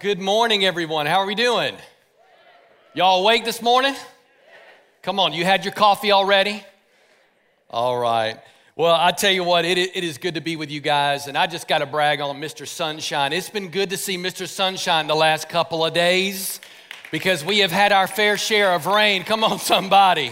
good morning, everyone. How are we doing? Y'all awake this morning? Come on, you had your coffee already? All right. Well, I tell you what, it, it is good to be with you guys, and I just got to brag on Mr. Sunshine. It's been good to see Mr. Sunshine the last couple of days because we have had our fair share of rain. Come on, somebody.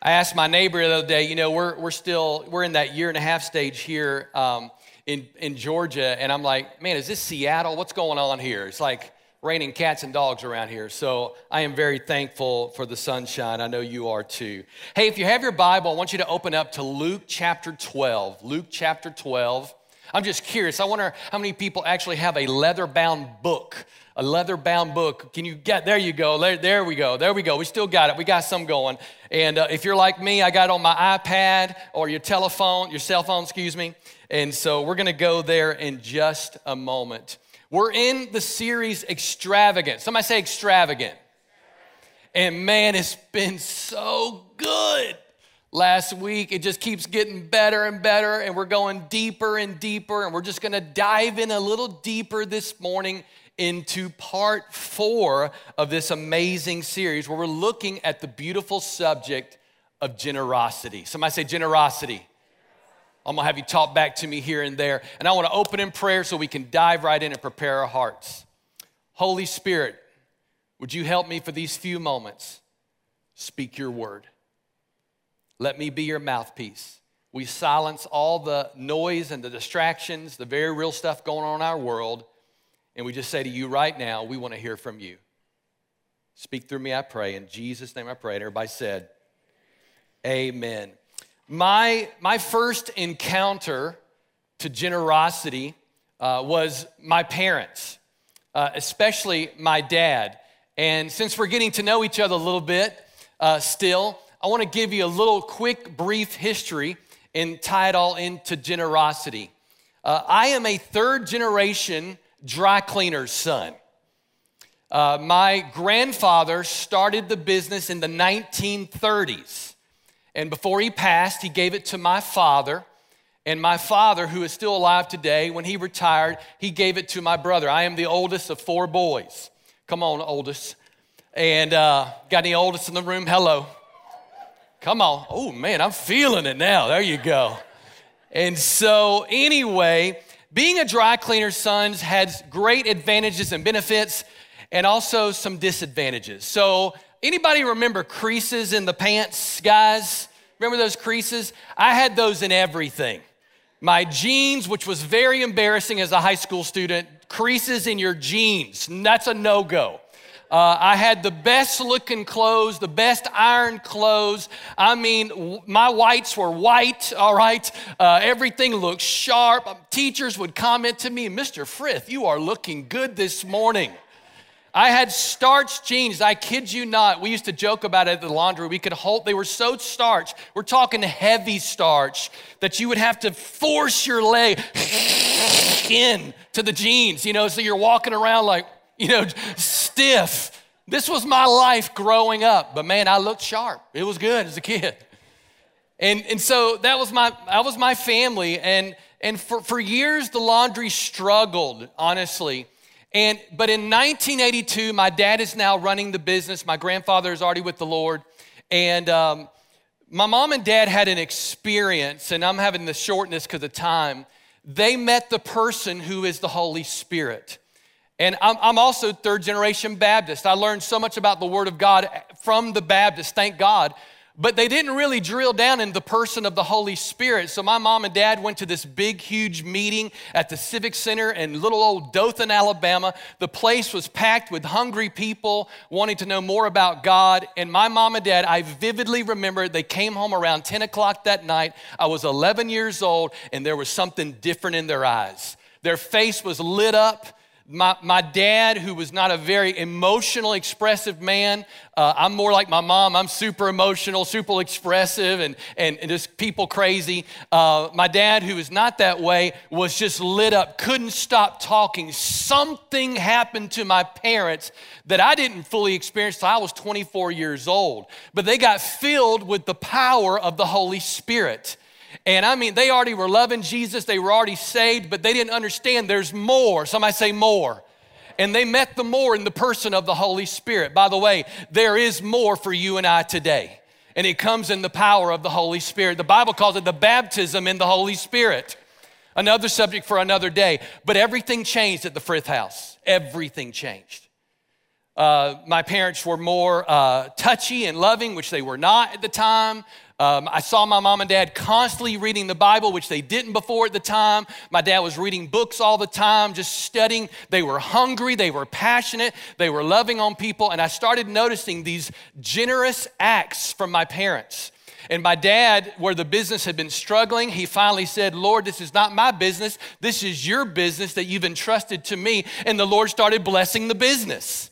I asked my neighbor the other day, you know, we're, we're still, we're in that year and a half stage here um, in, in Georgia, and I'm like, man, is this Seattle? What's going on here? It's like raining cats and dogs around here. So I am very thankful for the sunshine. I know you are too. Hey, if you have your Bible, I want you to open up to Luke chapter 12. Luke chapter 12. I'm just curious. I wonder how many people actually have a leather bound book a leather bound book. Can you get, there you go, there, there we go, there we go. We still got it, we got some going. And uh, if you're like me, I got on my iPad or your telephone, your cell phone, excuse me. And so we're gonna go there in just a moment. We're in the series Extravagant. Somebody say extravagant. And man, it's been so good last week. It just keeps getting better and better, and we're going deeper and deeper. And we're just gonna dive in a little deeper this morning into part four of this amazing series where we're looking at the beautiful subject of generosity. Somebody say generosity. I'm gonna have you talk back to me here and there. And I wanna open in prayer so we can dive right in and prepare our hearts. Holy Spirit, would you help me for these few moments? Speak your word. Let me be your mouthpiece. We silence all the noise and the distractions, the very real stuff going on in our world and we just say to you right now, we want to hear from you. Speak through me, I pray. In Jesus' name I pray. And everybody said, Amen. My, my first encounter to generosity uh, was my parents, uh, especially my dad. And since we're getting to know each other a little bit uh, still, I want to give you a little quick, brief history and tie it all into generosity. Uh, I am a third generation dry cleaner's son. Uh, my grandfather started the business in the 1930s. And before he passed, he gave it to my father. And my father, who is still alive today, when he retired, he gave it to my brother. I am the oldest of four boys. Come on, oldest. And uh, got any oldest in the room? Hello. Come on. Oh, man, I'm feeling it now. There you go. And so, anyway, being a dry cleaner's son has great advantages and benefits and also some disadvantages. So, anybody remember creases in the pants, guys? Remember those creases? I had those in everything. My jeans, which was very embarrassing as a high school student, creases in your jeans. That's a no go. Uh, I had the best looking clothes, the best iron clothes. I mean, w- my whites were white, all right? Uh, everything looked sharp. Teachers would comment to me, Mr. Frith, you are looking good this morning. I had starched jeans. I kid you not. We used to joke about it at the laundry. We could hold, they were so starched. We're talking heavy starch that you would have to force your leg in to the jeans, you know, so you're walking around like, you know, stiff. This was my life growing up, but man, I looked sharp. It was good as a kid. And, and so that was my that was my family. And and for, for years the laundry struggled, honestly. And but in 1982, my dad is now running the business. My grandfather is already with the Lord. And um, my mom and dad had an experience, and I'm having to shorten this because of time. They met the person who is the Holy Spirit. And I'm, I'm, also third generation Baptist. I learned so much about the Word of God from the Baptist, thank God. But they didn't really drill down in the person of the Holy Spirit. So my mom and dad went to this big, huge meeting at the Civic Center in little old Dothan, Alabama. The place was packed with hungry people wanting to know more about God. And my mom and dad, I vividly remember they came home around 10 o'clock that night. I was 11 years old, and there was something different in their eyes. Their face was lit up my, my dad, who was not a very emotional, expressive man, uh, I'm more like my mom. I'm super emotional, super expressive, and, and, and just people crazy. Uh, my dad, who is not that way, was just lit up, couldn't stop talking. Something happened to my parents that I didn't fully experience until I was 24 years old. But they got filled with the power of the Holy Spirit. And I mean, they already were loving Jesus, they were already saved, but they didn't understand there's more. Somebody say more. And they met the more in the person of the Holy Spirit. By the way, there is more for you and I today. And it comes in the power of the Holy Spirit. The Bible calls it the baptism in the Holy Spirit. Another subject for another day. But everything changed at the Frith house. Everything changed. Uh, my parents were more uh, touchy and loving, which they were not at the time. Um, I saw my mom and dad constantly reading the Bible, which they didn't before at the time. My dad was reading books all the time, just studying. They were hungry, they were passionate, they were loving on people. And I started noticing these generous acts from my parents. And my dad, where the business had been struggling, he finally said, Lord, this is not my business. This is your business that you've entrusted to me. And the Lord started blessing the business.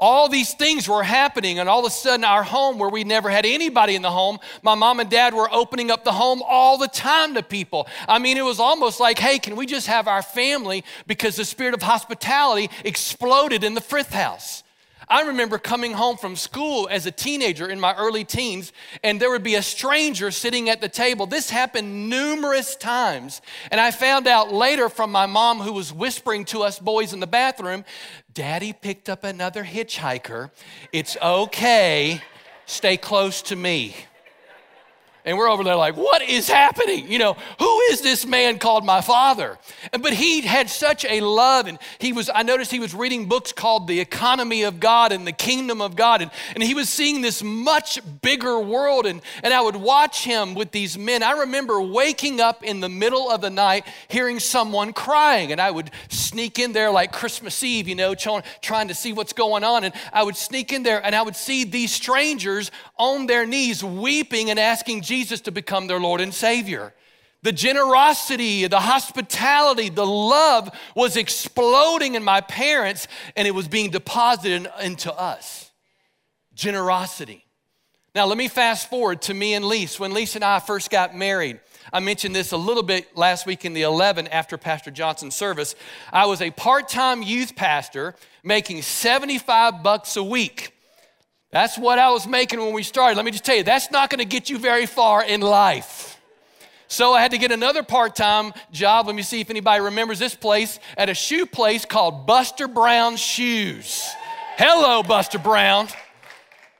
All these things were happening, and all of a sudden, our home, where we never had anybody in the home, my mom and dad were opening up the home all the time to people. I mean, it was almost like, hey, can we just have our family? Because the spirit of hospitality exploded in the Frith house. I remember coming home from school as a teenager in my early teens, and there would be a stranger sitting at the table. This happened numerous times. And I found out later from my mom, who was whispering to us boys in the bathroom, Daddy picked up another hitchhiker. It's okay. Stay close to me. And we're over there like, what is happening? You know, who is this man called my father? But he had such a love, and he was, I noticed he was reading books called The Economy of God and The Kingdom of God, and, and he was seeing this much bigger world. And, and I would watch him with these men. I remember waking up in the middle of the night hearing someone crying, and I would sneak in there like Christmas Eve, you know, trying to see what's going on. And I would sneak in there and I would see these strangers on their knees weeping and asking Jesus to become their Lord and Savior. The generosity, the hospitality, the love was exploding in my parents and it was being deposited into us. Generosity. Now, let me fast forward to me and Lisa. When Lisa and I first got married, I mentioned this a little bit last week in the 11 after Pastor Johnson's service. I was a part time youth pastor making 75 bucks a week. That's what I was making when we started. Let me just tell you, that's not going to get you very far in life. So I had to get another part time job. Let me see if anybody remembers this place at a shoe place called Buster Brown Shoes. Hello, Buster Brown.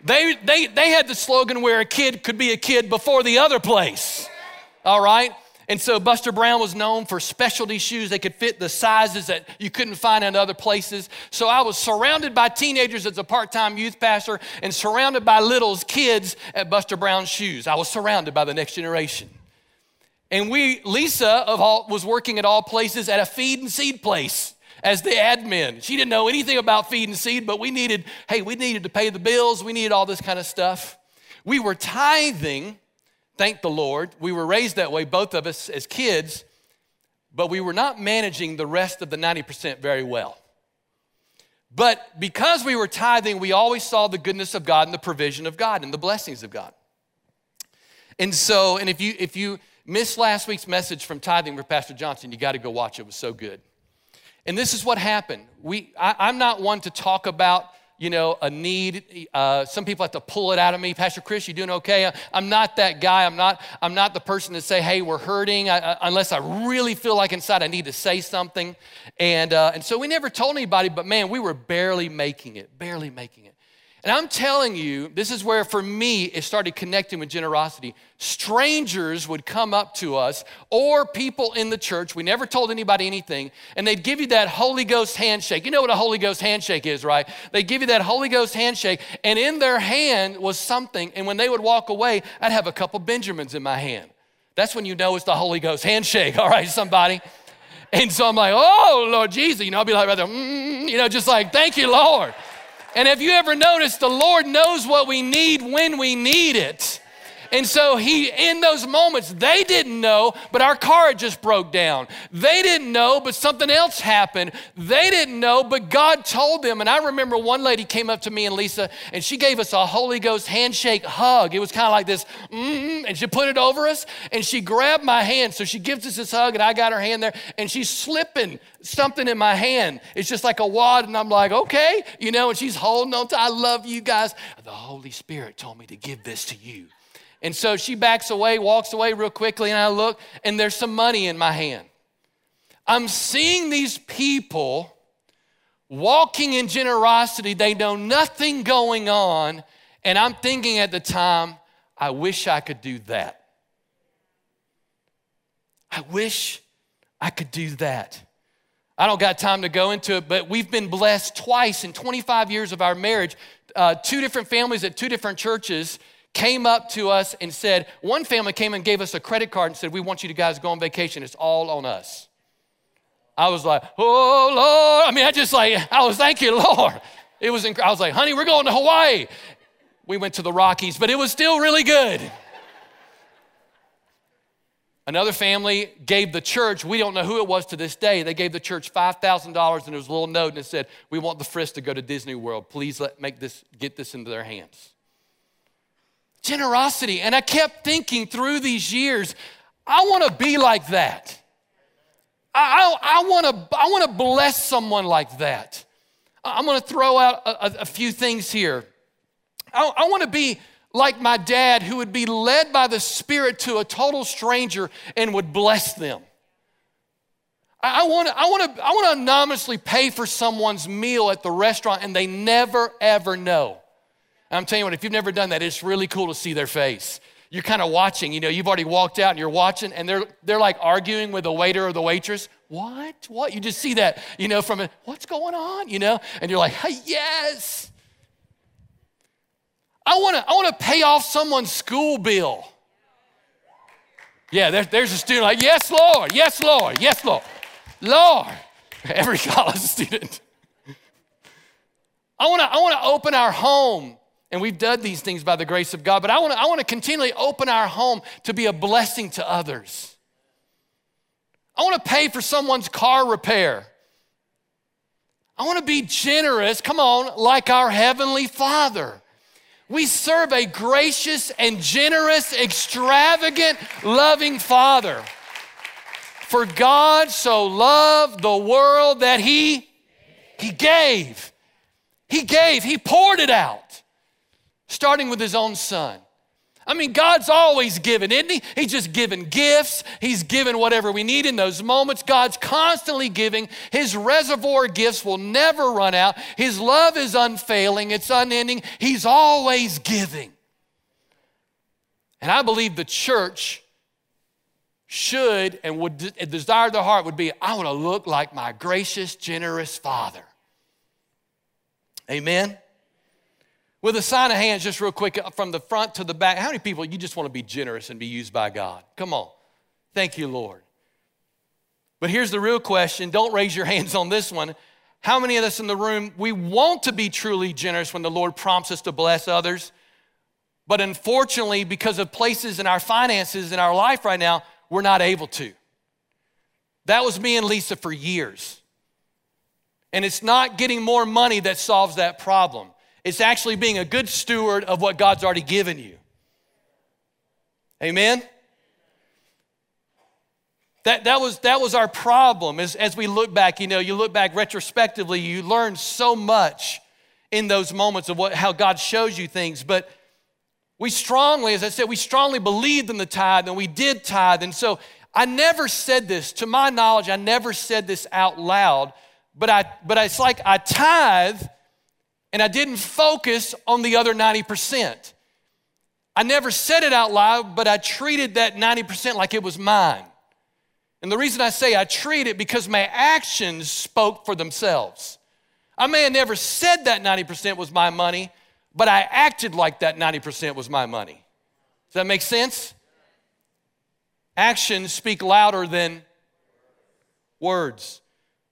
They, they, they had the slogan where a kid could be a kid before the other place. All right? And so Buster Brown was known for specialty shoes. They could fit the sizes that you couldn't find in other places. So I was surrounded by teenagers as a part time youth pastor and surrounded by littles, kids at Buster Brown shoes. I was surrounded by the next generation. And we, Lisa of all, was working at all places at a feed and seed place as the admin. She didn't know anything about feed and seed, but we needed, hey, we needed to pay the bills. We needed all this kind of stuff. We were tithing Thank the Lord. We were raised that way, both of us as kids, but we were not managing the rest of the 90% very well. But because we were tithing, we always saw the goodness of God and the provision of God and the blessings of God. And so, and if you if you missed last week's message from tithing with Pastor Johnson, you got to go watch it. It was so good. And this is what happened. We I, I'm not one to talk about you know, a need. Uh, some people have to pull it out of me. Pastor Chris, you doing okay? I'm not that guy. I'm not, I'm not the person to say, hey, we're hurting, I, I, unless I really feel like inside I need to say something. And, uh, and so we never told anybody, but man, we were barely making it, barely making it. And I'm telling you, this is where for me it started connecting with generosity. Strangers would come up to us or people in the church, we never told anybody anything, and they'd give you that Holy Ghost handshake. You know what a Holy Ghost handshake is, right? They give you that Holy Ghost handshake, and in their hand was something, and when they would walk away, I'd have a couple Benjamins in my hand. That's when you know it's the Holy Ghost handshake, all right, somebody? And so I'm like, oh, Lord Jesus, you know, I'll be like right there, mm, you know, just like, thank you, Lord. And have you ever noticed the Lord knows what we need when we need it? And so he, in those moments, they didn't know, but our car just broke down. They didn't know, but something else happened. They didn't know, but God told them. And I remember one lady came up to me and Lisa, and she gave us a Holy Ghost handshake hug. It was kind of like this, mm-hmm, and she put it over us, and she grabbed my hand. So she gives us this hug, and I got her hand there, and she's slipping something in my hand. It's just like a wad, and I'm like, okay, you know, and she's holding on to, I love you guys. The Holy Spirit told me to give this to you. And so she backs away, walks away real quickly, and I look, and there's some money in my hand. I'm seeing these people walking in generosity. They know nothing going on. And I'm thinking at the time, I wish I could do that. I wish I could do that. I don't got time to go into it, but we've been blessed twice in 25 years of our marriage. Uh, two different families at two different churches came up to us and said, one family came and gave us a credit card and said, We want you to guys go on vacation. It's all on us. I was like, Oh, Lord. I mean, I just like, I was, thank you, Lord. It was, inc- I was like, honey, we're going to Hawaii. We went to the Rockies, but it was still really good. Another family gave the church, we don't know who it was to this day, they gave the church $5,000 and there was a little note and it said, We want the Friths to go to Disney World. Please let, make this, get this into their hands. Generosity. And I kept thinking through these years, I want to be like that. I, I, I want to I wanna bless someone like that. I'm going to throw out a, a, few things here. I, I want to be like my dad who would be led by the Spirit to a total stranger and would bless them. I want I want to I want to anonymously pay for someone's meal at the restaurant and they never ever know. I'm telling you what, if you've never done that, it's really cool to see their face. You're kind of watching, you know, you've already walked out and you're watching, and they're they're like arguing with the waiter or the waitress. What? What? You just see that, you know, from a, what's going on, you know? And you're like, hey, yes. I want to I want to pay off someone's school bill. Yeah, there, there's a student like, yes, Lord, yes, Lord, yes, Lord. Lord, every college student. I want to I want to open our home and we've done these things by the grace of God, but I want to I want to continually open our home to be a blessing to others. I want to pay for someone's car repair. I want to be generous, come on, like our Heavenly Father. We serve a gracious and generous, extravagant, loving Father. For God so loved the world that He, He gave. He gave, He poured it out starting with his own son. I mean, God's always given, isn't He? He's just given gifts. He's given whatever we need in those moments. God's constantly giving. His reservoir gifts will never run out. His love is unfailing, it's unending. He's always giving. And I believe the church should and would desire the heart would be I want to look like my gracious, generous Father. Amen. With a sign of hands, just real quick, from the front to the back, how many people you just want to be generous and be used by God? Come on. Thank you, Lord. But here's the real question don't raise your hands on this one. How many of us in the room, we want to be truly generous when the Lord prompts us to bless others? But unfortunately, because of places in our finances in our life right now, we're not able to. That was me and Lisa for years. And it's not getting more money that solves that problem. It's actually being a good steward of what God's already given you. Amen? That, that, was, that was our problem as, as we look back. You know, you look back retrospectively, you learn so much in those moments of what, how God shows you things. But we strongly, as I said, we strongly believed in the tithe and we did tithe. And so I never said this, to my knowledge, I never said this out loud, but, I, but it's like I tithe and I didn't focus on the other 90%. I never said it out loud, but I treated that 90% like it was mine. And the reason I say I treat it because my actions spoke for themselves. I may have never said that 90% was my money, but I acted like that 90% was my money. Does that make sense? Actions speak louder than words.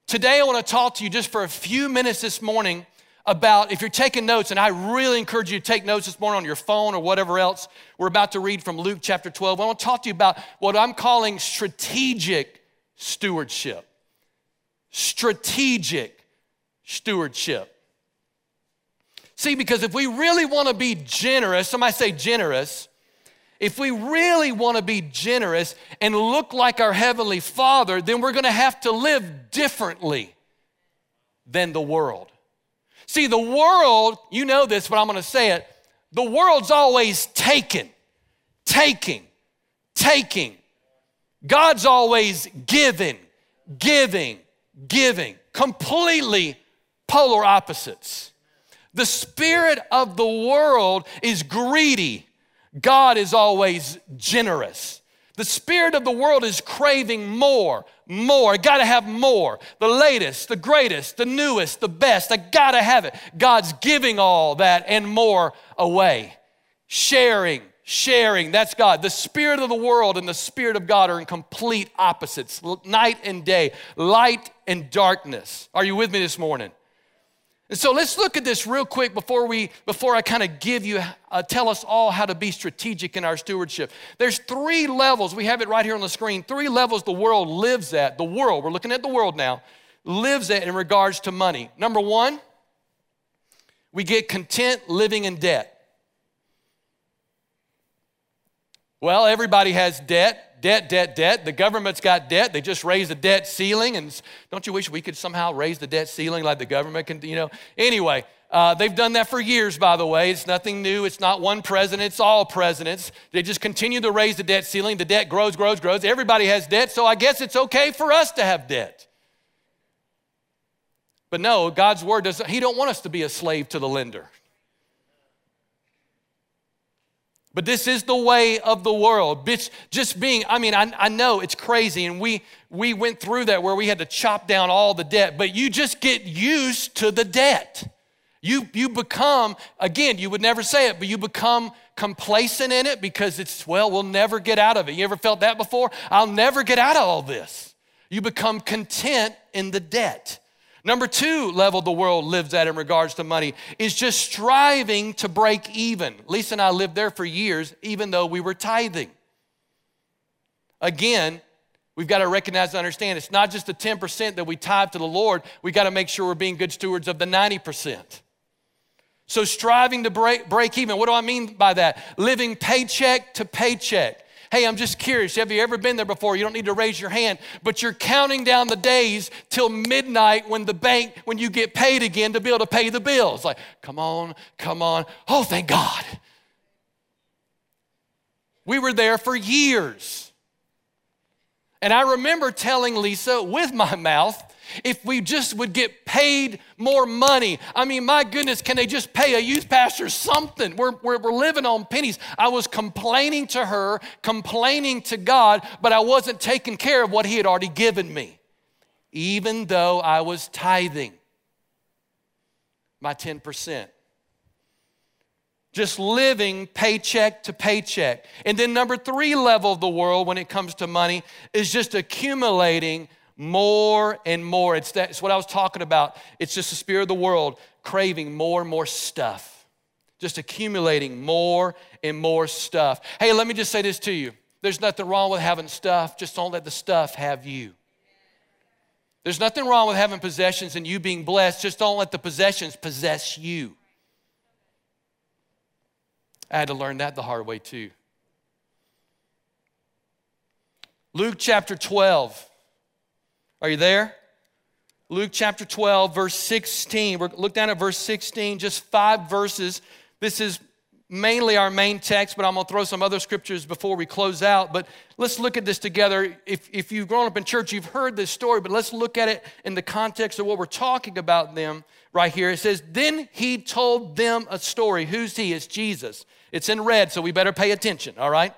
Today, I want to talk to you just for a few minutes this morning about, if you're taking notes, and I really encourage you to take notes this morning on your phone or whatever else, we're about to read from Luke chapter 12. I want to talk to you about what I'm calling strategic stewardship. Strategic stewardship. See, because if we really want to be generous, somebody say generous, if we really want to be generous and look like our Heavenly Father, then we're going to have to live differently than the world. See, the world, you know this, but I'm gonna say it, the world's always taking, taking, taking. God's always giving, giving, giving, completely polar opposites. The spirit of the world is greedy. God is always generous. The spirit of the world is craving more, more. I gotta have more. The latest, the greatest, the newest, the best. I gotta have it. God's giving all that and more away. Sharing, sharing. That's God. The spirit of the world and the spirit of God are in complete opposites night and day, light and darkness. Are you with me this morning? And so let's look at this real quick before we before I kind of give you uh, tell us all how to be strategic in our stewardship. There's three levels. We have it right here on the screen. Three levels the world lives at. The world, we're looking at the world now, lives at in regards to money. Number 1, we get content living in debt. Well, everybody has debt debt, debt, debt. The government's got debt. They just raised the debt ceiling. And don't you wish we could somehow raise the debt ceiling like the government can, you know? Anyway, uh, they've done that for years, by the way. It's nothing new. It's not one president, it's all presidents. They just continue to raise the debt ceiling. The debt grows, grows, grows. Everybody has debt, so I guess it's okay for us to have debt. But no, God's word doesn't, He don't want us to be a slave to the lender. But this is the way of the world. Bitch, just being, I mean, I, I know it's crazy, and we we went through that where we had to chop down all the debt, but you just get used to the debt. You you become, again, you would never say it, but you become complacent in it because it's, well, we'll never get out of it. You ever felt that before? I'll never get out of all this. You become content in the debt. Number two level the world lives at in regards to money is just striving to break even. Lisa and I lived there for years, even though we were tithing. Again, we've got to recognize and understand it's not just the 10% that we tithe to the Lord, we got to make sure we're being good stewards of the 90%. So, striving to break, break even, what do I mean by that? Living paycheck to paycheck. Hey, I'm just curious. Have you ever been there before? You don't need to raise your hand, but you're counting down the days till midnight when the bank, when you get paid again to be able to pay the bills. Like, come on, come on. Oh, thank God. We were there for years. And I remember telling Lisa with my mouth, if we just would get paid more money. I mean, my goodness, can they just pay a youth pastor something? We're, we're, we're, living on pennies. I was complaining to her, complaining to God, but I wasn't taking care of what He had already given me, even though I was tithing my 10%. Just living paycheck to paycheck. And then, number three level of the world when it comes to money is just accumulating more and more. It's, that, it's what I was talking about. It's just the spirit of the world craving more and more stuff, just accumulating more and more stuff. Hey, let me just say this to you there's nothing wrong with having stuff, just don't let the stuff have you. There's nothing wrong with having possessions and you being blessed, just don't let the possessions possess you. I had to learn that the hard way too. Luke chapter 12. Are you there? Luke chapter 12, verse 16. We're, look down at verse 16, just five verses. This is mainly our main text, but I'm going to throw some other scriptures before we close out. But let's look at this together. If, if you've grown up in church, you've heard this story, but let's look at it in the context of what we're talking about them right here. It says, Then he told them a story. Who's he? It's Jesus. It's in red, so we better pay attention, all right?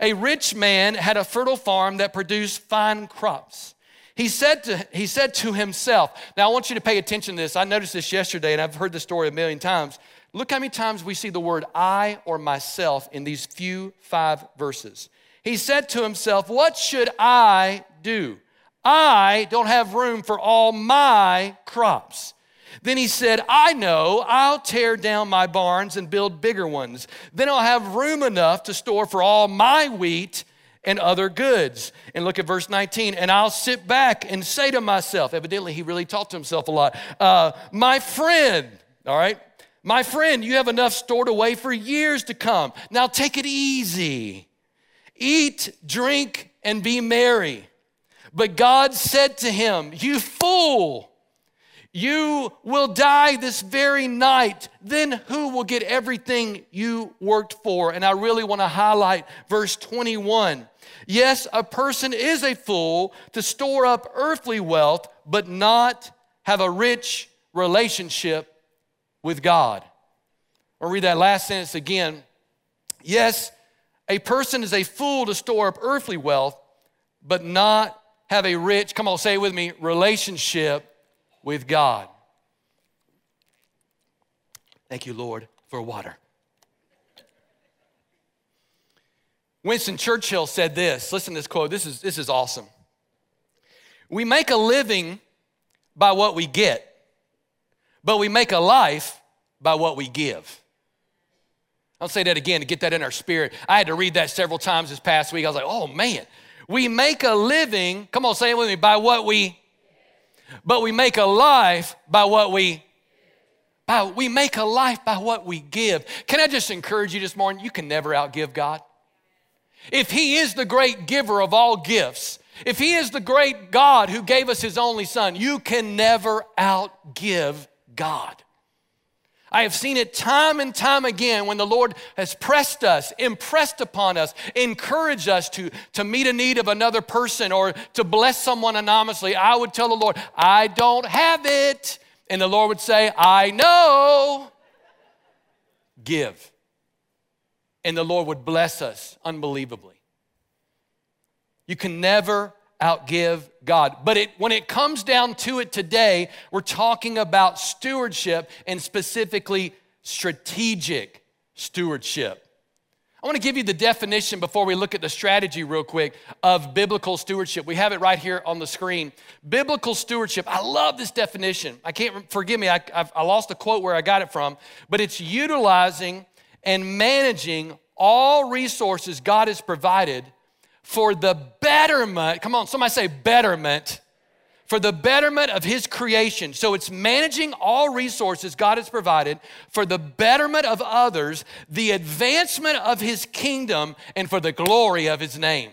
A rich man had a fertile farm that produced fine crops. He said, to, he said to himself, now I want you to pay attention to this. I noticed this yesterday and I've heard this story a million times. Look how many times we see the word I or myself in these few five verses. He said to himself, What should I do? I don't have room for all my crops. Then he said, I know, I'll tear down my barns and build bigger ones. Then I'll have room enough to store for all my wheat and other goods. And look at verse 19. And I'll sit back and say to myself, evidently, he really talked to himself a lot, uh, my friend, all right, my friend, you have enough stored away for years to come. Now take it easy. Eat, drink, and be merry. But God said to him, You fool. You will die this very night. Then who will get everything you worked for? And I really want to highlight verse 21. Yes, a person is a fool to store up earthly wealth, but not have a rich relationship with God. I'll read that last sentence again. Yes, a person is a fool to store up earthly wealth, but not have a rich, come on, say it with me, relationship with God. Thank you, Lord, for water. Winston Churchill said this. Listen to this quote. This is, this is awesome. We make a living by what we get, but we make a life by what we give. I'll say that again to get that in our spirit. I had to read that several times this past week. I was like, oh man, we make a living, come on, say it with me, by what we, but we make a life by what we, by, we make a life by what we give. Can I just encourage you this morning? You can never outgive God. If He is the great giver of all gifts, if He is the great God who gave us His only Son, you can never outgive God. I have seen it time and time again when the Lord has pressed us, impressed upon us, encouraged us to, to meet a need of another person or to bless someone anonymously. I would tell the Lord, I don't have it. And the Lord would say, I know. Give. And the Lord would bless us unbelievably. You can never outgive God. But it, when it comes down to it today, we're talking about stewardship and specifically strategic stewardship. I want to give you the definition before we look at the strategy, real quick, of biblical stewardship. We have it right here on the screen. Biblical stewardship, I love this definition. I can't, forgive me, I, I lost the quote where I got it from, but it's utilizing and managing all resources God has provided for the betterment, come on, somebody say betterment, for the betterment of His creation. So it's managing all resources God has provided for the betterment of others, the advancement of His kingdom, and for the glory of His name.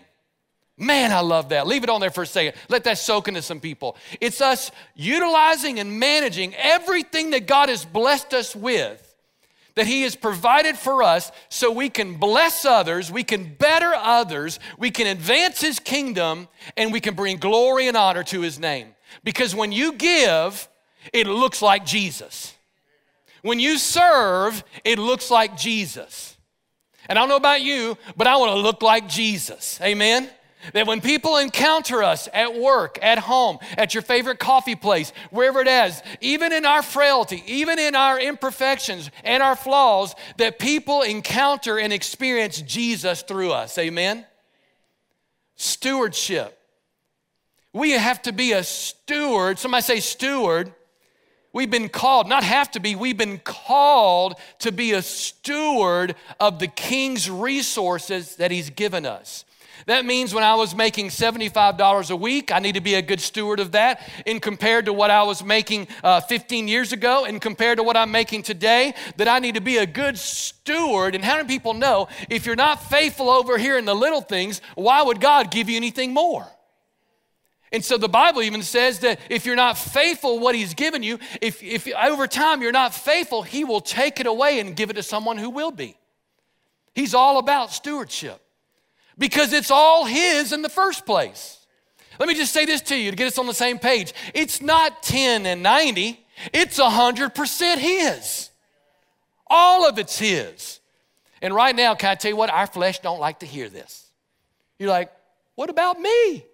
Man, I love that. Leave it on there for a second. Let that soak into some people. It's us utilizing and managing everything that God has blessed us with that He has provided for us so we can bless others, we can better others, we can advance His kingdom, and we can bring glory and honor to His name. Because when you give, it looks like Jesus. When you serve, it looks like Jesus. And I don't know about you, but I want to look like Jesus. Amen? That when people encounter us at work, at home, at your favorite coffee place, wherever it is, even in our frailty, even in our imperfections and our flaws, that people encounter and experience Jesus through us. Amen? Stewardship. We have to be a steward. Somebody say steward. We've been called, not have to be, we've been called to be a steward of the king's resources that he's given us. That means when I was making $75 a week, I need to be a good steward of that. In compared to what I was making uh, 15 years ago, and compared to what I'm making today, that I need to be a good steward. And how many people know if you're not faithful over here in the little things, why would God give you anything more? And so the Bible even says that if you're not faithful what he's given you, if, if over time you're not faithful, he will take it away and give it to someone who will be. He's all about stewardship because it's all His in the first place. Let me just say this to you to get us on the same page. It's not 10 and 90, it's 100% His. All of it's His. And right now, can I tell you what? Our flesh don't like to hear this. You're like, what about me?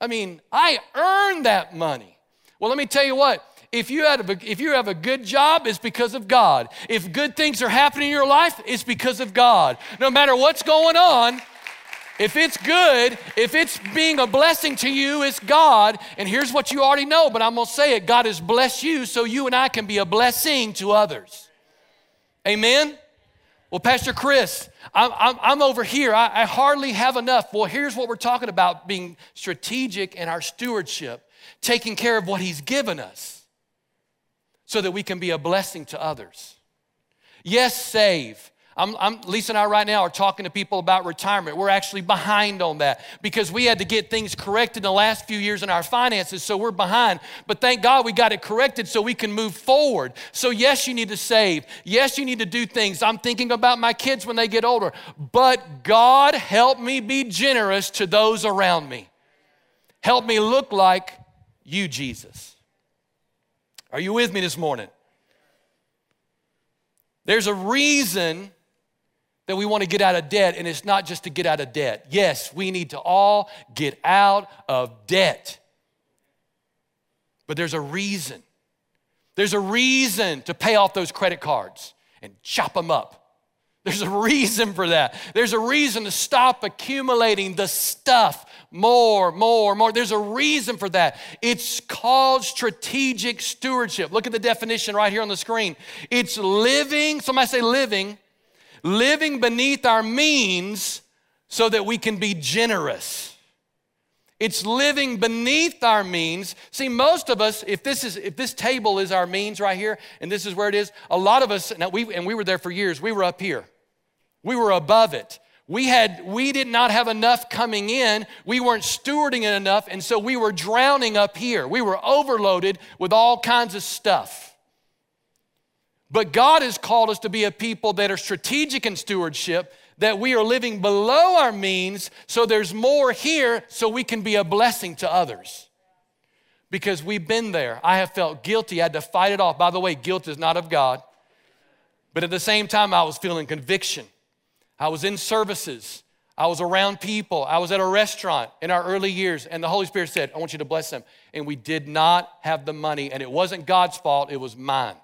I mean, I earned that money. Well, let me tell you what. If you, have a, if you have a good job, it's because of God. If good things are happening in your life, it's because of God. No matter what's going on, if it's good, if it's being a blessing to you, it's God. And here's what you already know, but I'm gonna say it God has blessed you so you and I can be a blessing to others. Amen? Well, Pastor Chris, I'm, I'm, I'm over here. I, I hardly have enough. Well, here's what we're talking about being strategic in our stewardship, taking care of what He's given us so that we can be a blessing to others. Yes, save. I'm, I'm, Lisa and I right now are talking to people about retirement. We're actually behind on that because we had to get things corrected in the last few years in our finances, so we're behind. But thank God we got it corrected so we can move forward. So, yes, you need to save. Yes, you need to do things. I'm thinking about my kids when they get older. But God, help me be generous to those around me. Help me look like you, Jesus. Are you with me this morning? There's a reason that we want to get out of debt, and it's not just to get out of debt. Yes, we need to all get out of debt. But there's a reason. There's a reason to pay off those credit cards and chop them up. There's a reason for that. There's a reason to stop accumulating the stuff more, more, more. There's a reason for that. It's called strategic stewardship. Look at the definition right here on the screen. It's living, somebody say living, living beneath our means so that we can be generous. It's living beneath our means. See, most of us, if this is if this table is our means right here, and this is where it is, a lot of us, now we and we were there for years, we were up here. We were above it. We had we did not have enough coming in. We weren't stewarding it enough, and so we were drowning up here. We were overloaded with all kinds of stuff. But God has called us to be a people that are strategic in stewardship, that we are living below our means, so there's more here so we can be a blessing to others. Because we've been there. I have felt guilty. I had to fight it off. By the way, guilt is not of God. But at the same time, I was feeling conviction. I was in services. I was around people. I was at a restaurant in our early years, and the Holy Spirit said, I want you to bless them. And we did not have the money, and it wasn't God's fault, it was mine.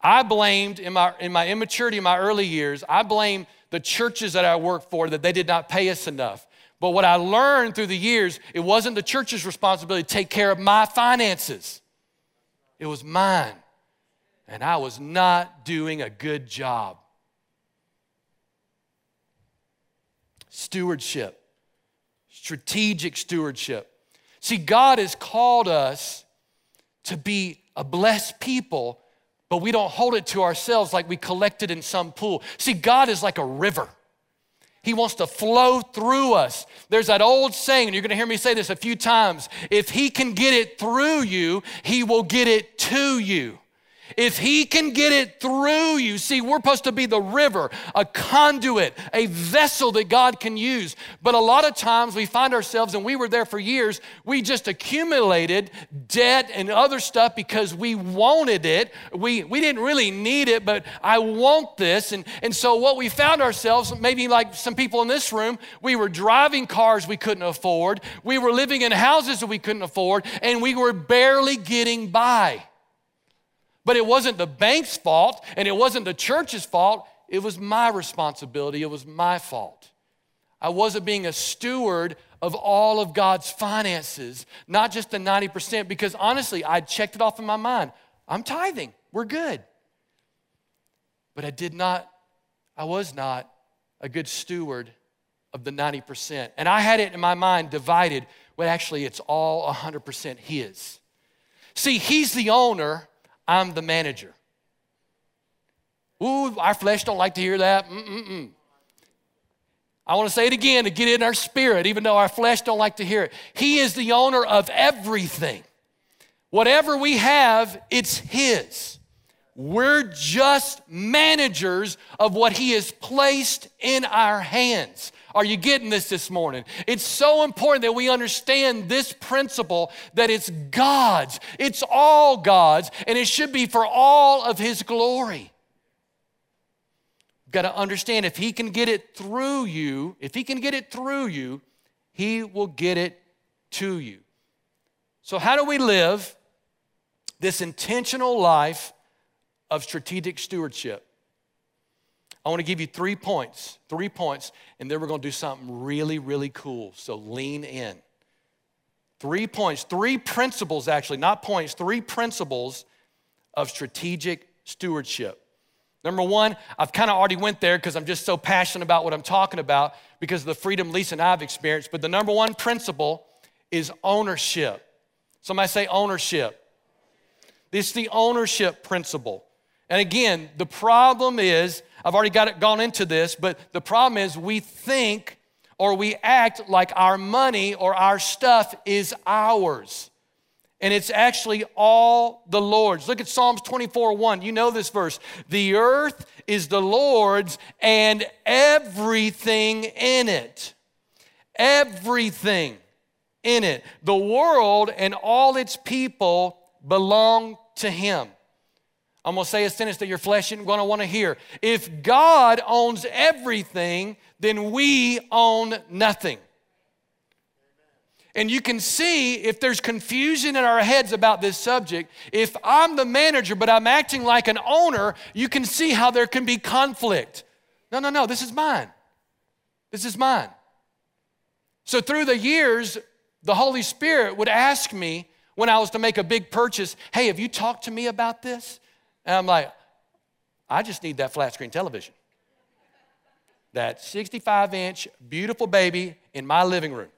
I blamed in my, in my immaturity in my early years, I blamed the churches that I worked for that they did not pay us enough. But what I learned through the years, it wasn't the church's responsibility to take care of my finances, it was mine. And I was not doing a good job. Stewardship, strategic stewardship. See, God has called us to be a blessed people but we don't hold it to ourselves like we collect it in some pool. See, God is like a river. He wants to flow through us. There's that old saying, and you're to hear me say this a few times if He can get it through you, He will get it to you. If he can get it through you, see, we're supposed to be the river, a conduit, a vessel that God can use. But a lot of times we find ourselves, and we were there for years, we just accumulated debt and other stuff because we wanted it. We, we didn't really need it, but I want this. And, and so what we found ourselves, maybe like some people in this room, we were driving cars we couldn't afford, we were living in houses that we couldn't afford, and we were barely getting by. But it wasn't the bank's fault and it wasn't the church's fault. It was my responsibility. It was my fault. I wasn't being a steward of all of God's finances, not just the 90%, because honestly, I checked it off in my mind. I'm tithing, we're good. But I did not, I was not a good steward of the 90%. And I had it in my mind divided, well, actually, it's all 100% His. See, He's the owner, I'm the manager. Ooh, our flesh don't like to hear that. Mm-mm-mm. I want to say it again to get in our spirit, even though our flesh don't like to hear it. He is the owner of everything. Whatever we have, it's His. We're just managers of what He has placed in our hands. Are you getting this this morning? It's so important that we understand this principle that it's God's, it's all God's, and it should be for all of His glory. Got to understand if He can get it through you, if He can get it through you, He will get it to you. So, how do we live this intentional life of strategic stewardship? I want to give you three points, three points, and then we're going to do something really, really cool. So lean in. Three points, three principles, actually, not points, three principles of strategic stewardship. Number one, I've kind of already went there because I'm just so passionate about what I'm talking about because of the freedom Lisa and I have experienced. But the number one principle is ownership. Somebody say ownership. This is the ownership principle. And again, the problem is I've already got it gone into this, but the problem is we think or we act like our money or our stuff is ours. And it's actually all the Lord's. Look at Psalms 24 1. You know this verse. The earth is the Lord's and everything in it. Everything in it. The world and all its people belong to Him. I'm gonna say a sentence that your flesh isn't gonna wanna hear. If God owns everything, then we own nothing. And you can see if there's confusion in our heads about this subject. If I'm the manager, but I'm acting like an owner, you can see how there can be conflict. No, no, no, this is mine. This is mine. So through the years, the Holy Spirit would ask me when I was to make a big purchase, hey, have you talked to me about this? And I'm like, I just need that flat screen television. That 65 inch, beautiful baby in my living room.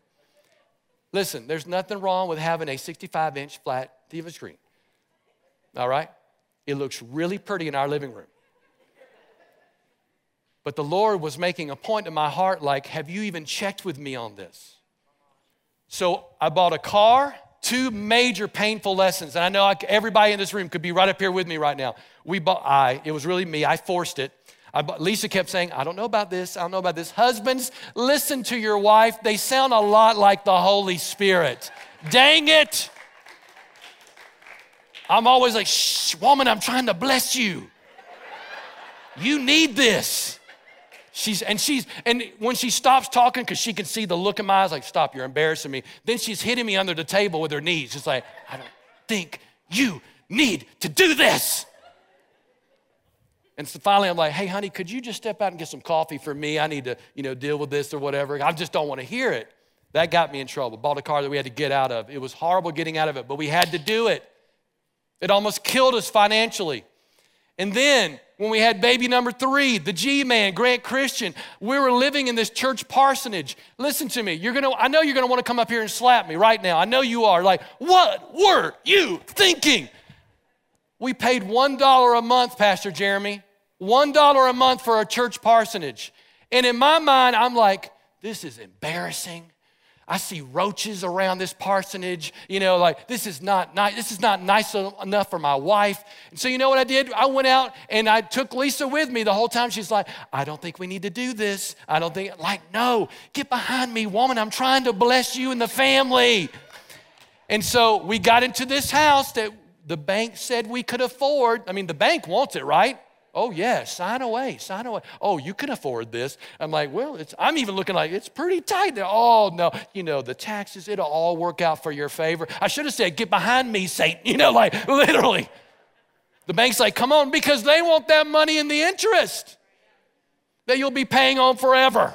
Listen, there's nothing wrong with having a 65 inch flat TV screen. All right? It looks really pretty in our living room. But the Lord was making a point in my heart like, have you even checked with me on this? So I bought a car two major painful lessons. And I know everybody in this room could be right up here with me right now. We bought, I, it was really me, I forced it. I, Lisa kept saying, I don't know about this, I don't know about this. Husbands, listen to your wife. They sound a lot like the Holy Spirit. Dang it. I'm always like, shh, woman, I'm trying to bless you. You need this. She's and she's and when she stops talking because she can see the look in my eyes, like, stop, you're embarrassing me. Then she's hitting me under the table with her knees. Just like, I don't think you need to do this. And so finally, I'm like, hey, honey, could you just step out and get some coffee for me? I need to, you know, deal with this or whatever. I just don't want to hear it. That got me in trouble. Bought a car that we had to get out of. It was horrible getting out of it, but we had to do it. It almost killed us financially. And then when we had baby number three, the G man, Grant Christian, we were living in this church parsonage. Listen to me. You're gonna, I know you're gonna wanna come up here and slap me right now. I know you are. Like, what were you thinking? We paid $1 a month, Pastor Jeremy. $1 a month for a church parsonage. And in my mind, I'm like, this is embarrassing. I see roaches around this parsonage. You know, like this is not nice. This is not nice enough for my wife. And so you know what I did? I went out and I took Lisa with me the whole time. She's like, I don't think we need to do this. I don't think like no, get behind me, woman. I'm trying to bless you and the family. And so we got into this house that the bank said we could afford. I mean, the bank wants it, right? Oh, yeah, sign away, sign away. Oh, you can afford this. I'm like, well, it's, I'm even looking like it's pretty tight there. Oh, no, you know, the taxes, it'll all work out for your favor. I should have said, get behind me, Satan, you know, like literally. The bank's like, come on, because they want that money in the interest that you'll be paying on forever.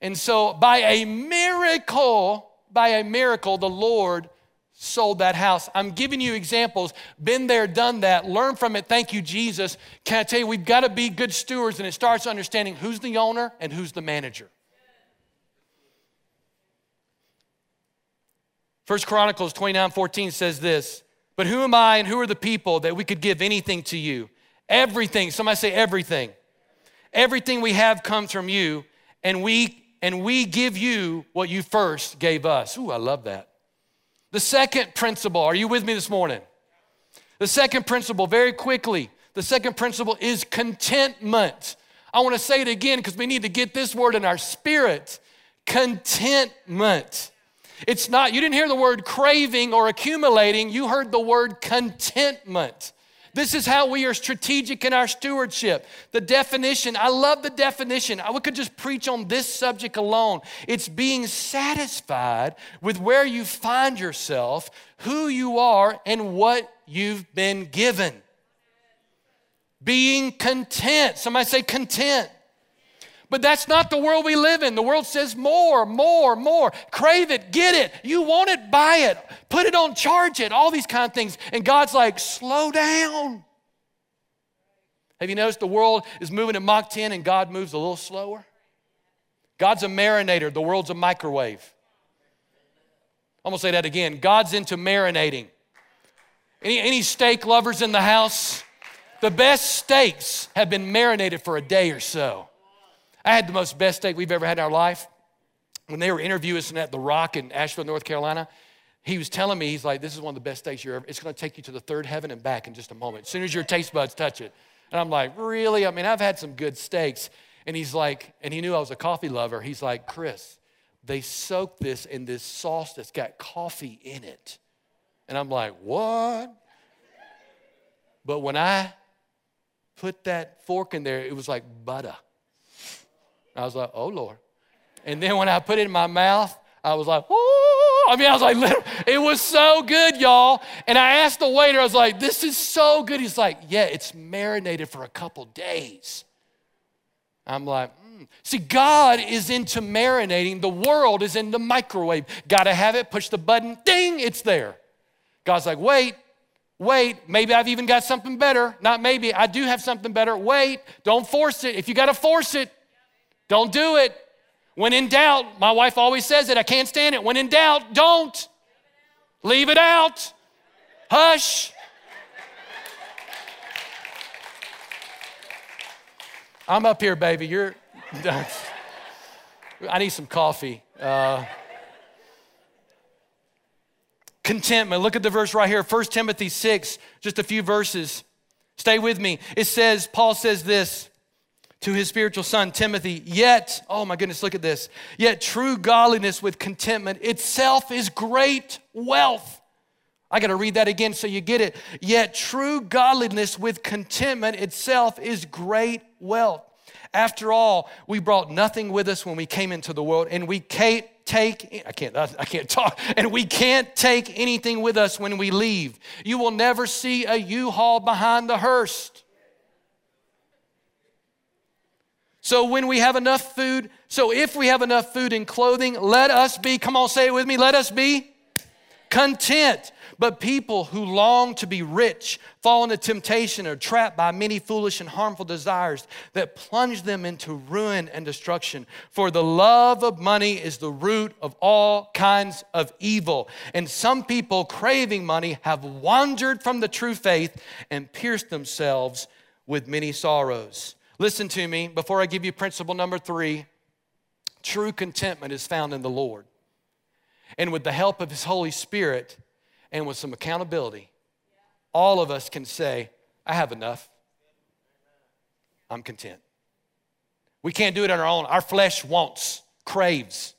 And so, by a miracle, by a miracle, the Lord sold that house. I'm giving you examples. Been there, done that. Learn from it. Thank you, Jesus. Can I tell you, we've got to be good stewards, and it starts understanding who's the owner and who's the manager. First Chronicles 29 14 says this, but who am I and who are the people that we could give anything to you? Everything. Somebody say everything. Everything we have comes from you, and we and we give you what you first gave us. Ooh, I love that. The second principle, are you with me this morning? The second principle, very quickly, the second principle is contentment. I want to say it again because we need to get this word in our spirit. Contentment. It's not, you didn't hear the word craving or accumulating, you heard the word contentment. This is how we are strategic in our stewardship. The definition, I love the definition. I could just preach on this subject alone. It's being satisfied with where you find yourself, who you are, and what you've been given. Being content. Somebody say content. But that's not the world we live in. The world says more, more, more. Crave it, get it. You want it, buy it. Put it on, charge it, all these kind of things. And God's like, slow down. Have you noticed the world is moving at Mach 10 and God moves a little slower? God's a marinator, the world's a microwave. I'm gonna say that again. God's into marinating. Any, any steak lovers in the house? The best steaks have been marinated for a day or so. I had the most best steak we've ever had in our life. When they were interviewing us at The Rock in Asheville, North Carolina, he was telling me, he's like, this is one of the best steaks you ever, it's gonna take you to the third heaven and back in just a moment, as soon as your taste buds touch it. And I'm like, really? I mean, I've had some good steaks. And he's like, and he knew I was a coffee lover. He's like, Chris, they soak this in this sauce that's got coffee in it. And I'm like, what? But when I put that fork in there, it was like butter. I was like, oh Lord. And then when I put it in my mouth, I was like, oh, I mean, I was like, it was so good, y'all. And I asked the waiter, I was like, this is so good. He's like, yeah, it's marinated for a couple days. I'm like, mm. see, God is into marinating. The world is into microwave. Gotta have it, push the button, ding, it's there. God's like, wait, wait, maybe I've even got something better. Not maybe, I do have something better. Wait, don't force it. If you gotta force it, don't do it. When in doubt, my wife always says it, I can't stand it. When in doubt, don't. Leave it out. Hush. I'm up here, baby. You're. I need some coffee. Uh, contentment. Look at the verse right here, 1 Timothy 6, just a few verses. Stay with me. It says, Paul says this to his spiritual son Timothy, yet, oh my goodness, look at this. Yet true godliness with contentment itself is great wealth. I got to read that again so you get it. Yet true godliness with contentment itself is great wealth. After all, we brought nothing with us when we came into the world, and we can't take I can't I can't talk and we can't take anything with us when we leave. You will never see a U-Haul behind the hearse. So when we have enough food, so if we have enough food and clothing, let us be, come on, say it with me, let us be content. But people who long to be rich fall into temptation or trapped by many foolish and harmful desires that plunge them into ruin and destruction. For the love of money is the root of all kinds of evil. And some people craving money have wandered from the true faith and pierced themselves with many sorrows. Listen to me before I give you principle number three. True contentment is found in the Lord. And with the help of His Holy Spirit and with some accountability, all of us can say, I have enough. I'm content. We can't do it on our own. Our flesh wants, craves.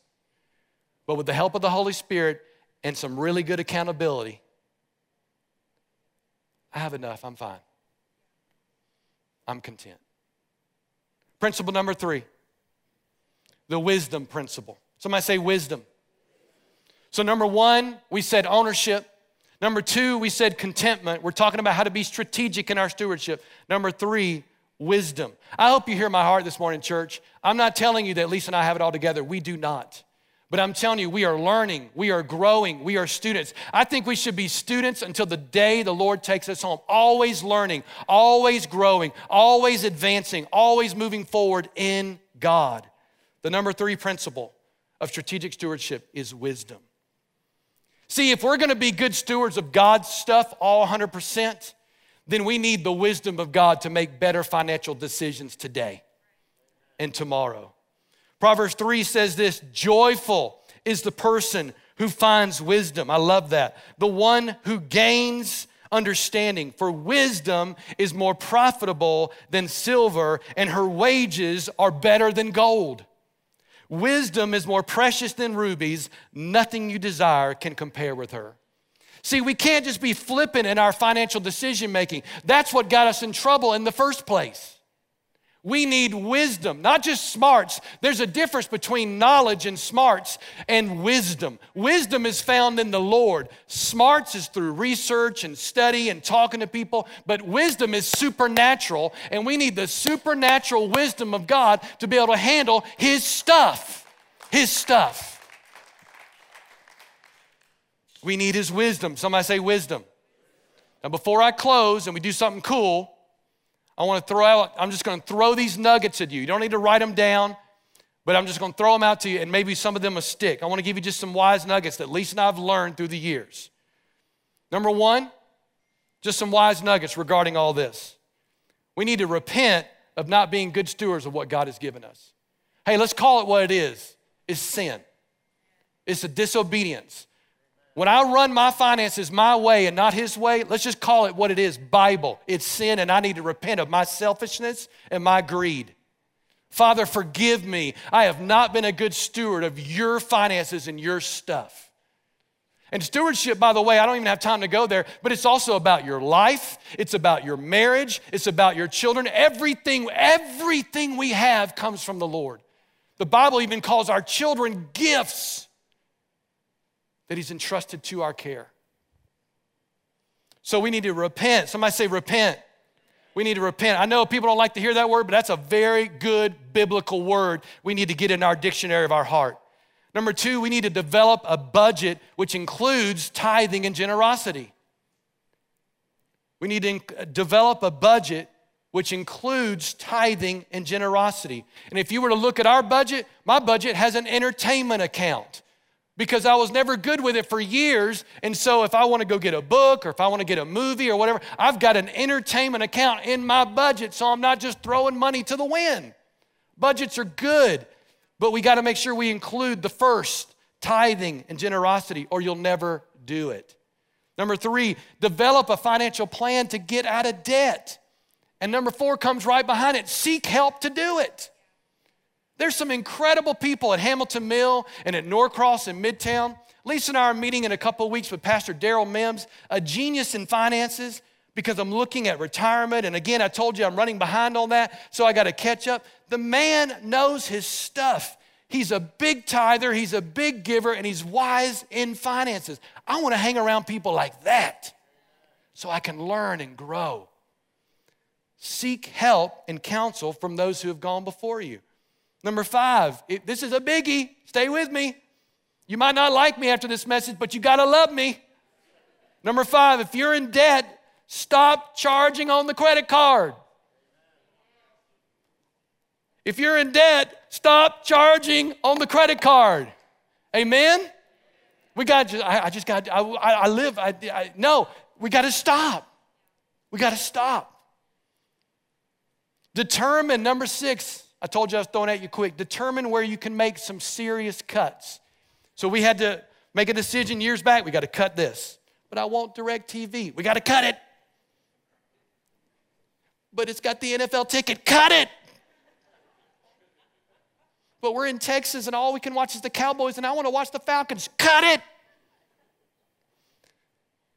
But with the help of the Holy Spirit and some really good accountability, I have enough. I'm fine. I'm content. Principle number three the wisdom principle. Somebody say wisdom. So, number one, we said ownership. Number two, we said contentment. We're talking about how to be strategic in our stewardship. Number three, wisdom. I hope you hear my heart this morning, church. I'm not telling you that Lisa and I have it all together. We do not. But I'm telling you, we are learning, we are growing, we are students. I think we should be students until the day the Lord takes us home. Always learning, always growing, always advancing, always moving forward in God. The number three principle of strategic stewardship is wisdom. See, if we're gonna be good stewards of God's stuff all 100%, then we need the wisdom of God to make better financial decisions today and tomorrow. Proverbs 3 says this joyful is the person who finds wisdom. I love that. The one who gains understanding. For wisdom is more profitable than silver, and her wages are better than gold. Wisdom is more precious than rubies. Nothing you desire can compare with her. See, we can't just be flippant in our financial decision making. That's what got us in trouble in the first place. We need wisdom, not just smarts. There's a difference between knowledge and smarts and wisdom. Wisdom is found in the Lord. Smarts is through research and study and talking to people, but wisdom is supernatural, and we need the supernatural wisdom of God to be able to handle His stuff. His stuff. We need His wisdom. Somebody say wisdom. Now, before I close and we do something cool, I want to throw out, I'm just going to throw these nuggets at you. You don't need to write them down, but I'm just going to throw them out to you, and maybe some of them will stick. I want to give you just some wise nuggets that Lisa and I have learned through the years. Number one, just some wise nuggets regarding all this. We need to repent of not being good stewards of what God has given us. Hey, let's call it what it is it's sin, it's a disobedience. When I run my finances my way and not his way, let's just call it what it is Bible. It's sin, and I need to repent of my selfishness and my greed. Father, forgive me. I have not been a good steward of your finances and your stuff. And stewardship, by the way, I don't even have time to go there, but it's also about your life, it's about your marriage, it's about your children. Everything, everything we have comes from the Lord. The Bible even calls our children gifts that He's entrusted to our care. So we need to repent. Somebody say, repent. We need to repent. I know people don't like to hear that word, but that's a very good biblical word we need to get in our dictionary of our heart. Number two, we need to develop a budget which includes tithing and generosity. We need to uh, develop a budget which includes tithing and generosity. And if you were to look at our budget, my budget has an entertainment account because I was never good with it for years. And so if I want to go get a book or if I want to get a movie or whatever, I've got an entertainment account in my budget so I'm not just throwing money to the wind. Budgets are good, but we got to make sure we include the first tithing and generosity or you'll never do it. Number three, develop a financial plan to get out of debt. And number four comes right behind it seek help to do it. There's some incredible people at Hamilton Mill and at Norcross in Midtown. Lisa and I are meeting in a couple of weeks with Pastor Daryl Mims, a genius in finances, because I'm looking at retirement. And again, I told you I'm running behind on that, so I got to catch up. The man knows his stuff. He's a big tither, he's a big giver, and he's wise in finances. I want to hang around people like that so I can learn and grow. Seek help and counsel from those who have gone before you. Number five, it, this is a biggie. Stay with me. You might not like me after this message, but you got to love me. Number five, if you're in debt, stop charging on the credit card. If you're in debt, stop charging on the credit card. Amen? We got, I, I just got, I, I live, I, I, no, we got to stop. We got to stop. Determine, number six, I told you I was throwing at you quick, determine where you can make some serious cuts. So we had to make a decision years back, we got to cut this. But I want DirecTV. We got to cut it. But it's got the NFL ticket. Cut it. But we're in Texas and all we can watch is the Cowboys and I want to watch the Falcons. Cut it.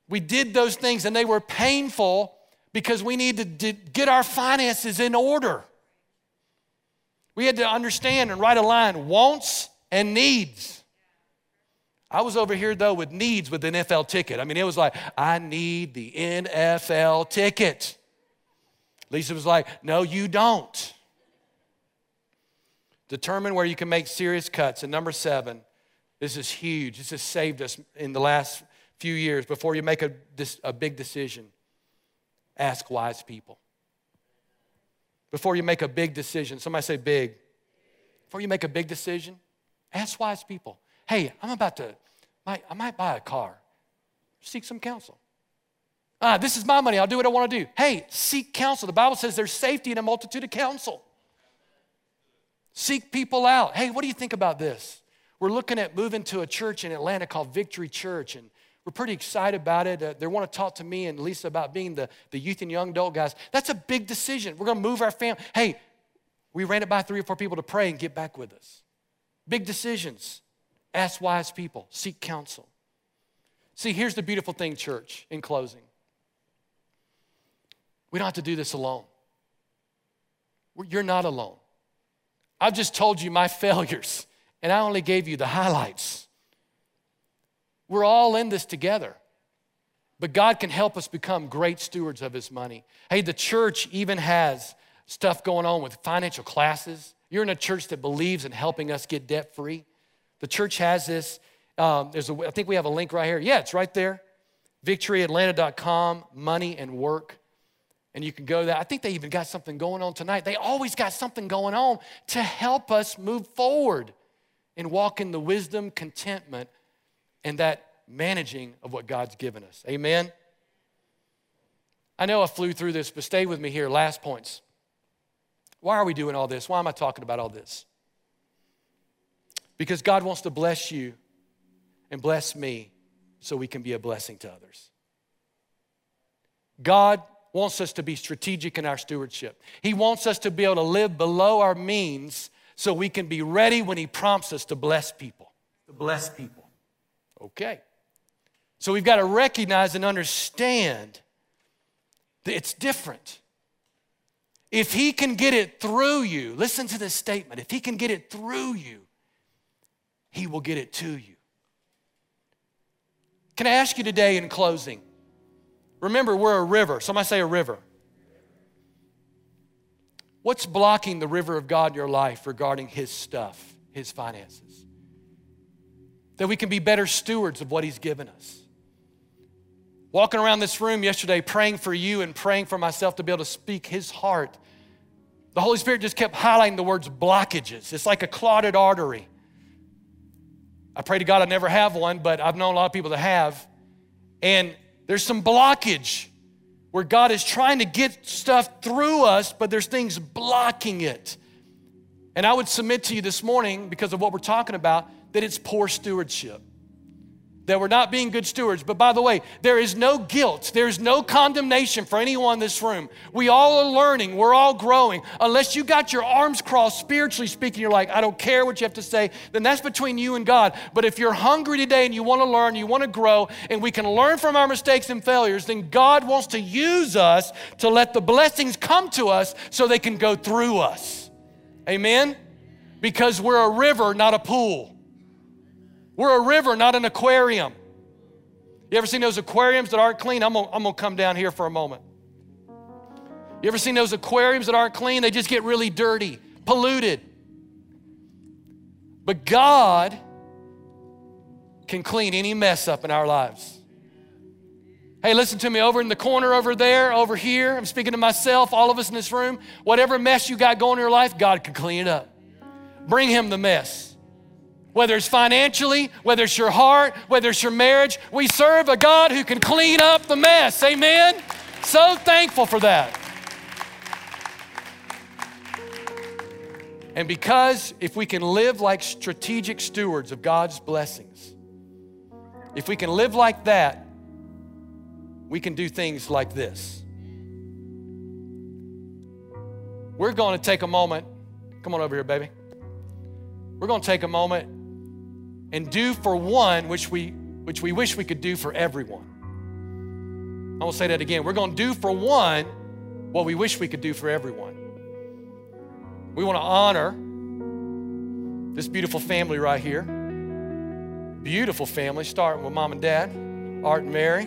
We did those things and they were painful because we need to get our finances in order. We had to understand and write a line wants and needs. I was over here though with needs with the NFL ticket. I mean, it was like, I need the NFL ticket. Lisa was like, No, you don't. Determine where you can make serious cuts. And number seven, this is huge. This has saved us in the last few years before you make a, a big decision ask wise people. Before you make a big decision, somebody say big. Before you make a big decision, ask wise people. Hey, I'm about to, I might buy a car. Seek some counsel. Ah, this is my money. I'll do what I want to do. Hey, seek counsel. The Bible says there's safety in a multitude of counsel. Seek people out. Hey, what do you think about this? We're looking at moving to a church in Atlanta called Victory Church, and we're pretty excited about it. Uh, they want to talk to me and Lisa about being the, the youth and young adult guys. That's a big decision. We're going to move our family. Hey, we ran it by three or four people to pray and get back with us. Big decisions. Ask wise people, seek counsel. See, here's the beautiful thing, church, in closing. We don't have to do this alone. You're not alone. I've just told you my failures, and I only gave you the highlights. We're all in this together. But God can help us become great stewards of His money. Hey, the church even has stuff going on with financial classes. You're in a church that believes in helping us get debt free. The church has this. Um, there's a, I think we have a link right here. Yeah, it's right there. VictoryAtlanta.com, money and work. And you can go there. I think they even got something going on tonight. They always got something going on to help us move forward and walk in the wisdom, contentment, and that managing of what God's given us. Amen? I know I flew through this, but stay with me here. Last points. Why are we doing all this? Why am I talking about all this? Because God wants to bless you and bless me so we can be a blessing to others. God wants us to be strategic in our stewardship. He wants us to be able to live below our means so we can be ready when He prompts us to bless people. To bless people. Okay. So we've got to recognize and understand that it's different. If he can get it through you, listen to this statement. If he can get it through you, he will get it to you. Can I ask you today in closing? Remember, we're a river. Somebody say a river. What's blocking the river of God in your life regarding His stuff, His finances? That we can be better stewards of what He's given us. Walking around this room yesterday, praying for you and praying for myself to be able to speak His heart, the Holy Spirit just kept highlighting the words blockages. It's like a clotted artery. I pray to God I never have one, but I've known a lot of people that have. And there's some blockage where God is trying to get stuff through us, but there's things blocking it. And I would submit to you this morning, because of what we're talking about, that it's poor stewardship that we're not being good stewards. But by the way, there is no guilt, there's no condemnation for anyone in this room. We all are learning, we're all growing. Unless you got your arms crossed, spiritually speaking, you're like, I don't care what you have to say, then that's between you and God. But if you're hungry today and you want to learn, you want to grow, and we can learn from our mistakes and failures, then God wants to use us to let the blessings come to us so they can go through us. Amen? Because we're a river, not a pool. We're a river, not an aquarium. You ever seen those aquariums that aren't clean? I'm gonna, I'm gonna come down here for a moment. You ever seen those aquariums that aren't clean? They just get really dirty, polluted. But God can clean any mess up in our lives. Hey, listen to me over in the corner over there, over here. I'm speaking to myself, all of us in this room. Whatever mess you got going in your life, God can clean it up. Bring Him the mess whether it's financially, whether it's your heart, whether it's your marriage. We serve a God who can clean up the mess. Amen? So thankful for that. And because if we can live like strategic stewards of God's blessings, if we can live like that, we can do things like this. We're going to take a moment. Come on over here, baby. We're going to take a moment and do for one which we, which we wish we could do for everyone. I will say that again. We're going to do for one what we wish we could do for everyone. We want to honor this beautiful family right here. Beautiful family, starting with mom and dad, Art and Mary.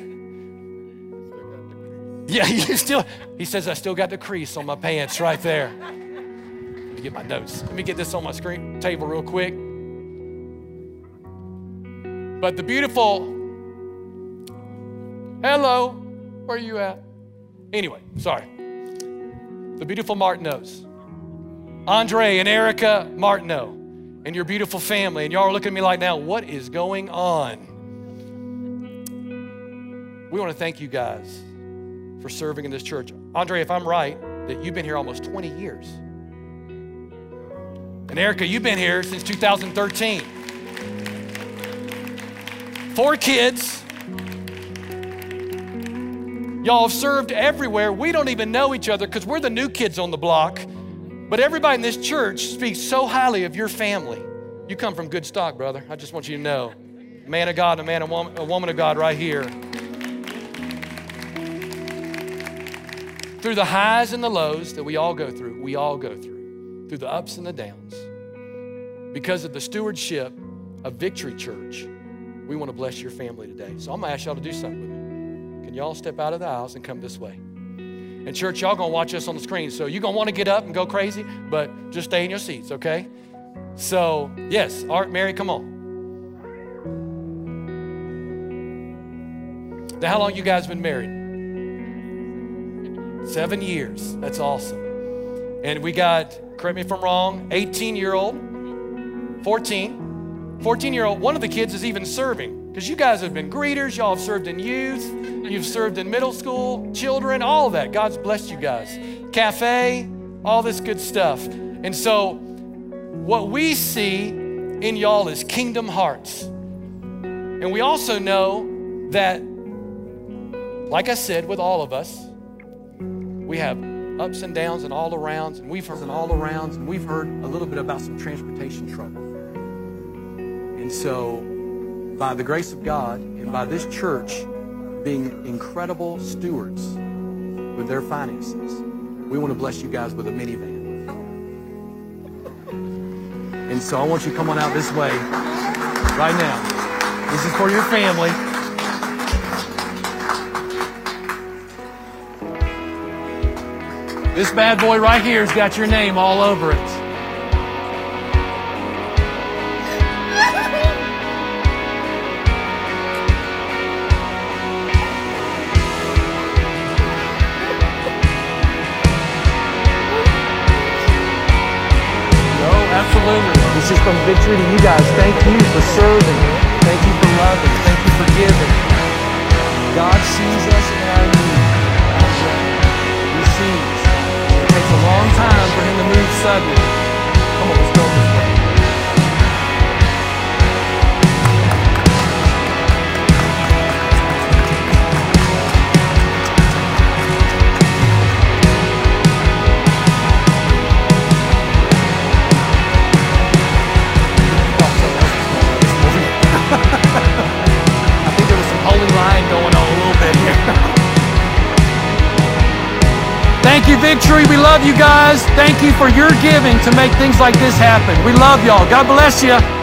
Yeah, you still, he says, I still got the crease on my pants right there. Let me get my notes. Let me get this on my screen table real quick. But the beautiful, hello, where are you at? Anyway, sorry. The beautiful Martineaus, Andre and Erica Martineau, and your beautiful family. And y'all are looking at me like now, what is going on? We want to thank you guys for serving in this church. Andre, if I'm right, that you've been here almost 20 years. And Erica, you've been here since 2013 four kids. Y'all have served everywhere. We don't even know each other because we're the new kids on the block. But everybody in this church speaks so highly of your family. You come from good stock, brother. I just want you to know. Man of God, a man, a woman, a woman of God right here. Through the highs and the lows that we all go through, we all go through, through the ups and the downs. Because of the stewardship of Victory Church, we want to bless your family today. So I'm going to ask y'all to do something with me. Can y'all step out of the aisles and come this way? And church, y'all going to watch us on the screen. So you're going to want to get up and go crazy, but just stay in your seats, okay? So, yes, Art, Mary, come on. Now, how long you guys been married? Seven years. That's awesome. And we got, correct me if I'm wrong, 18 year old, 14, 14 year old, one of the kids is even serving because you guys have been greeters, y'all have served in youth, you've served in middle school, children, all that. God's blessed you guys. Cafe, all this good stuff. And so, what we see in y'all is kingdom hearts. And we also know that, like I said, with all of us, we have ups and downs and all arounds, and we've heard all arounds, and we've heard a little bit about some transportation trouble. And so by the grace of God and by this church being incredible stewards with their finances, we want to bless you guys with a minivan. And so I want you to come on out this way right now. This is for your family. This bad boy right here's got your name all over it. Guys. Thank you for your giving to make things like this happen. We love y'all. God bless you.